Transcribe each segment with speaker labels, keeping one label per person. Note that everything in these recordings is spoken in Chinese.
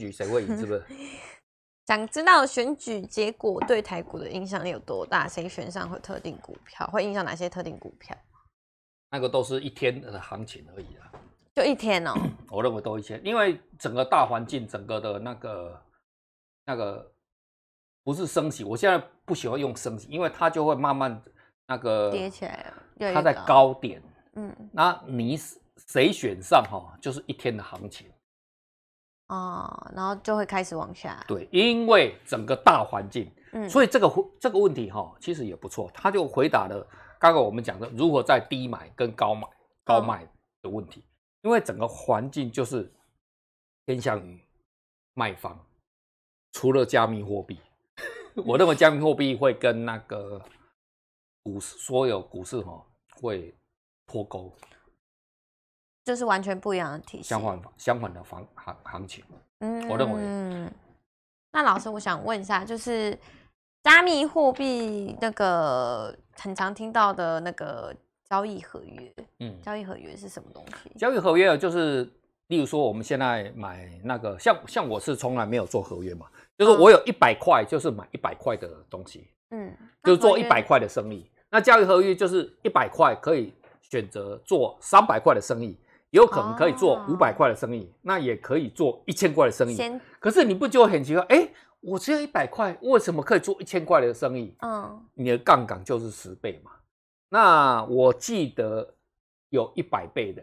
Speaker 1: 举谁会赢，是不是？
Speaker 2: 想知道选举结果对台股的影响力有多大？谁选上会特定股票？会影响哪些特定股票？
Speaker 1: 那个都是一天的行情而已啊，
Speaker 2: 就一天哦。
Speaker 1: 我认为都一天，因为整个大环境，整个的那个那个不是升息，我现在不喜欢用升息，因为它就会慢慢那个
Speaker 2: 跌起来
Speaker 1: 了，它在高点。
Speaker 2: 嗯，
Speaker 1: 那你谁选上哈，就是一天的行情。
Speaker 2: 哦，然后就会开始往下。
Speaker 1: 对，因为整个大环境，嗯，所以这个这个问题哈，其实也不错。他就回答了刚刚我们讲的如何在低买跟高买高卖的问题。因为整个环境就是偏向于卖方，除了加密货币，我认为加密货币会跟那个股市所有股市哈会脱钩。
Speaker 2: 就是完全不一样的体系，
Speaker 1: 相反相反的行行行情，嗯，我认为，嗯，
Speaker 2: 那老师，我想问一下，就是加密货币那个很常听到的那个交易合约，嗯，交易合约是什么东西？
Speaker 1: 交易合约就是，例如说我们现在买那个，像像我是从来没有做合约嘛，就是我有一百块，就是买一百块的东西，嗯，就是做一百块的生意。那交易合约就是一百块可以选择做三百块的生意。有可能可以做五百块的生意，哦、那也可以做一千块的生意。可是你不就很奇怪？哎、欸，我只有一百块，为什么可以做一千块的生意？嗯，你的杠杆就是十倍嘛。那我记得有一百倍的，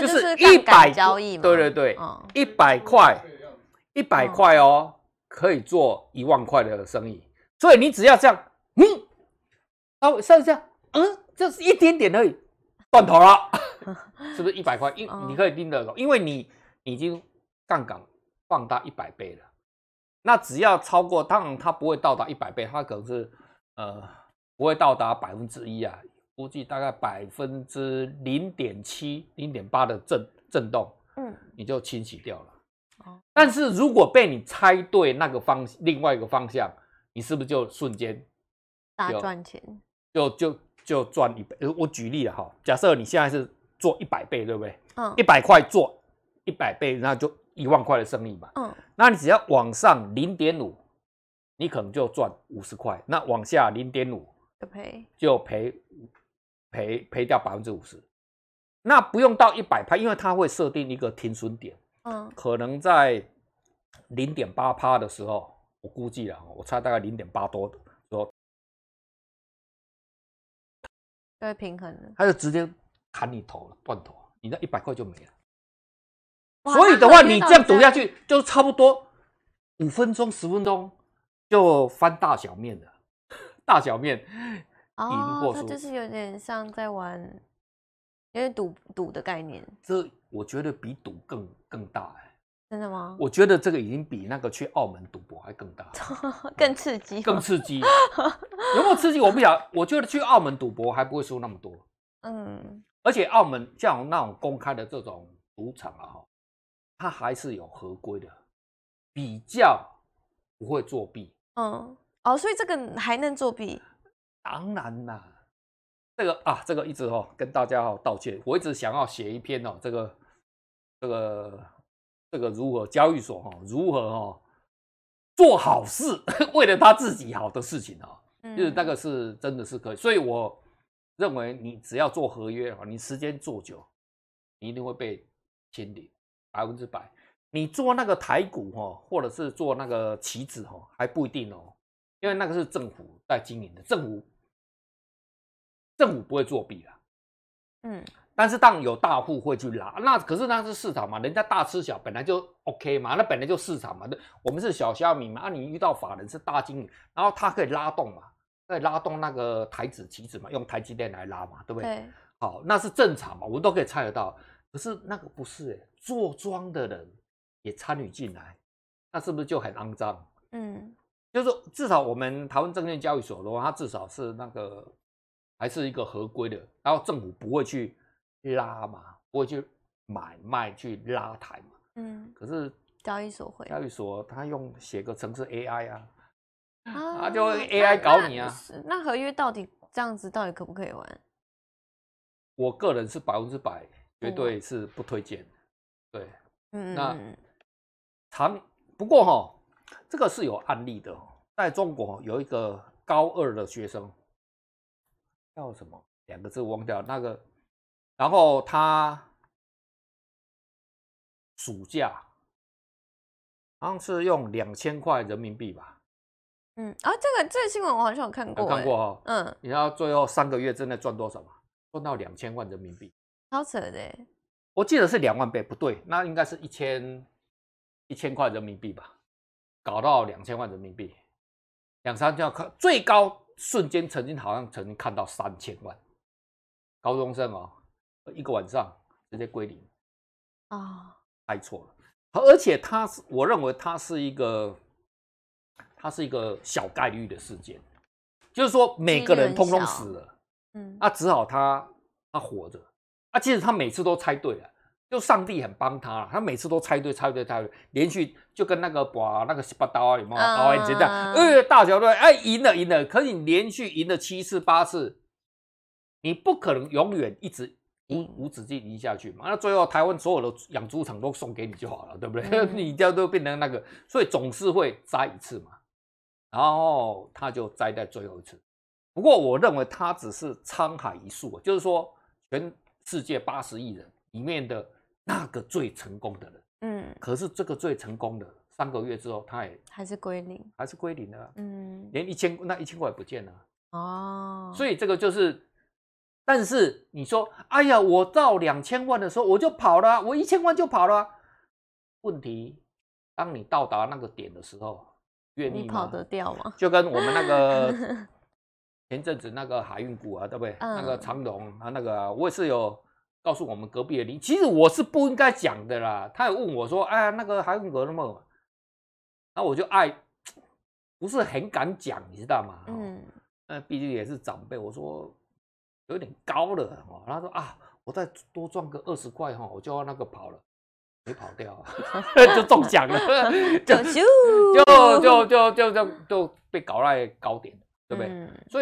Speaker 1: 就是一百
Speaker 2: 交易嘛。
Speaker 1: 对对对，一百块，一百块哦，可以做一万块的生意。所以你只要这样，嗯，哦，剩下，嗯，就是一点点而已，断头了。是不是一百块？因你可以盯得懂，因为你已经杠杆放大一百倍了。那只要超过，当然它不会到达一百倍，它可能是呃不会到达百分之一啊，估计大概百分之零点七、零点八的震震动，嗯，你就清洗掉了。哦，但是如果被你猜对那个方另外一个方向，你是不是就瞬间
Speaker 2: 大赚钱？
Speaker 1: 就就就赚一倍。我举例了哈，假设你现在是。做一百倍，对不对？
Speaker 2: 嗯，
Speaker 1: 一百块做一百倍，那就一万块的生意嘛。嗯，那你只要往上零点五，你可能就赚五十块。那往下零点五就赔，就赔赔赔掉百分之五十。那不用到一百趴，因为它会设定一个停损点。嗯，可能在零点八趴的时候，我估计了，我猜大概零点八多的时候，
Speaker 2: 对，平衡了，
Speaker 1: 它就直接。砍你头了，断头，你那一百块就没了。所以的话，你这样赌下去，就差不多五分钟、十分钟就翻大小面了。大小面赢或输，
Speaker 2: 它就是有点像在玩，有点赌赌的概念。
Speaker 1: 这我觉得比赌更更大哎。
Speaker 2: 真的吗？
Speaker 1: 我觉得这个已经比那个去澳门赌博还更大，
Speaker 2: 更刺激，
Speaker 1: 更刺激。有没有刺激？我不晓得。我觉得去澳门赌博还不会输那么多。嗯。而且澳门像那种公开的这种赌场啊，哈，它还是有合规的，比较不会作弊。
Speaker 2: 嗯，哦，所以这个还能作弊？
Speaker 1: 当然啦，这个啊，这个一直哦跟大家哦道歉，我一直想要写一篇哦，这个这个这个如何交易所哈，如何哈做好事，为了他自己好的事情啊，就是那个是真的是可以，所以我。认为你只要做合约啊，你时间做久，你一定会被清理百分之百。你做那个台股哈，或者是做那个棋子哈，还不一定哦，因为那个是政府在经营的，政府政府不会作弊啦。嗯，但是当有大户会去拉，那可是那是市场嘛，人家大吃小本来就 OK 嘛，那本来就市场嘛，我们是小虾米嘛，啊，你遇到法人是大经理，然后他可以拉动嘛。在拉动那个台指期指嘛，用台积电来拉嘛，对不对？对。好，那是正常嘛，我们都可以猜得到。可是那个不是哎，做庄的人也参与进来，那是不是就很肮脏？嗯，就是说至少我们台湾证券交易所的话，它至少是那个还是一个合规的，然后政府不会去拉嘛，不会去买卖去拉抬嘛。嗯。可是
Speaker 2: 交易所会，
Speaker 1: 交易所他用写个程式 AI 啊。啊，就 AI 搞你啊！
Speaker 2: 那，那合约到底这样子，到底可不可以玩？
Speaker 1: 我个人是百分之百绝对是不推荐。对，嗯，那长不过哈，这个是有案例的，在中国有一个高二的学生，叫什么？两个字忘掉那个，然后他暑假好像是用两千块人民币吧。
Speaker 2: 嗯啊，这个这个新闻我好像有看过，
Speaker 1: 有看过哈。嗯，你知道最后三个月之内赚多少吗？赚到两千万人民币，
Speaker 2: 超扯的。
Speaker 1: 我记得是两万倍，不对，那应该是一千一千块人民币吧，搞到两千万人民币，两三千块，最高瞬间曾经好像曾经看到三千万，高中生哦，一个晚上直接归零啊，猜错了，而且他是，我认为他是一个。它是一个小概率的事件，就是说每个人通通死了，嗯，那只好他他活着，啊，其实他每次都猜对了，就上帝很帮他，他每次都猜对，猜对，猜对，连续就跟那个把那个十八刀啊，有没有？刀你这样？呃，大小队，哎，赢了，赢了，可是你连续赢了七次八次，你不可能永远一直无无止境赢下去嘛，那最后台湾所有的养猪场都送给你就好了，对不对？嗯、你这样都变成那个，所以总是会栽一次嘛。然后他就栽在最后一次，不过我认为他只是沧海一粟，就是说全世界八十亿人里面的那个最成功的人，嗯，可是这个最成功的三个月之后，他也还是归零，还是归零了，嗯，连一千那一千块也不见了，哦，所。以这个就是，但是你说，哎呀，我到两千万的时候我就跑了，我一千万就跑了，问题，当你到达那个点的时候。
Speaker 2: 你跑得掉吗？
Speaker 1: 就跟我们那个 前阵子那个海运股啊，对不对？嗯、那个长荣啊，那个、啊、我也是有告诉我们隔壁的邻，其实我是不应该讲的啦。他也问我说：“哎，那个海运股那么……”那我就爱不是很敢讲，你知道吗？嗯，那毕竟也是长辈，我说有点高了哦。他说：“啊，我再多赚个二十块哈，我就要那个跑了。”没跑掉，就中奖了，就就就就就就就被搞在高点，对不对？嗯、所以。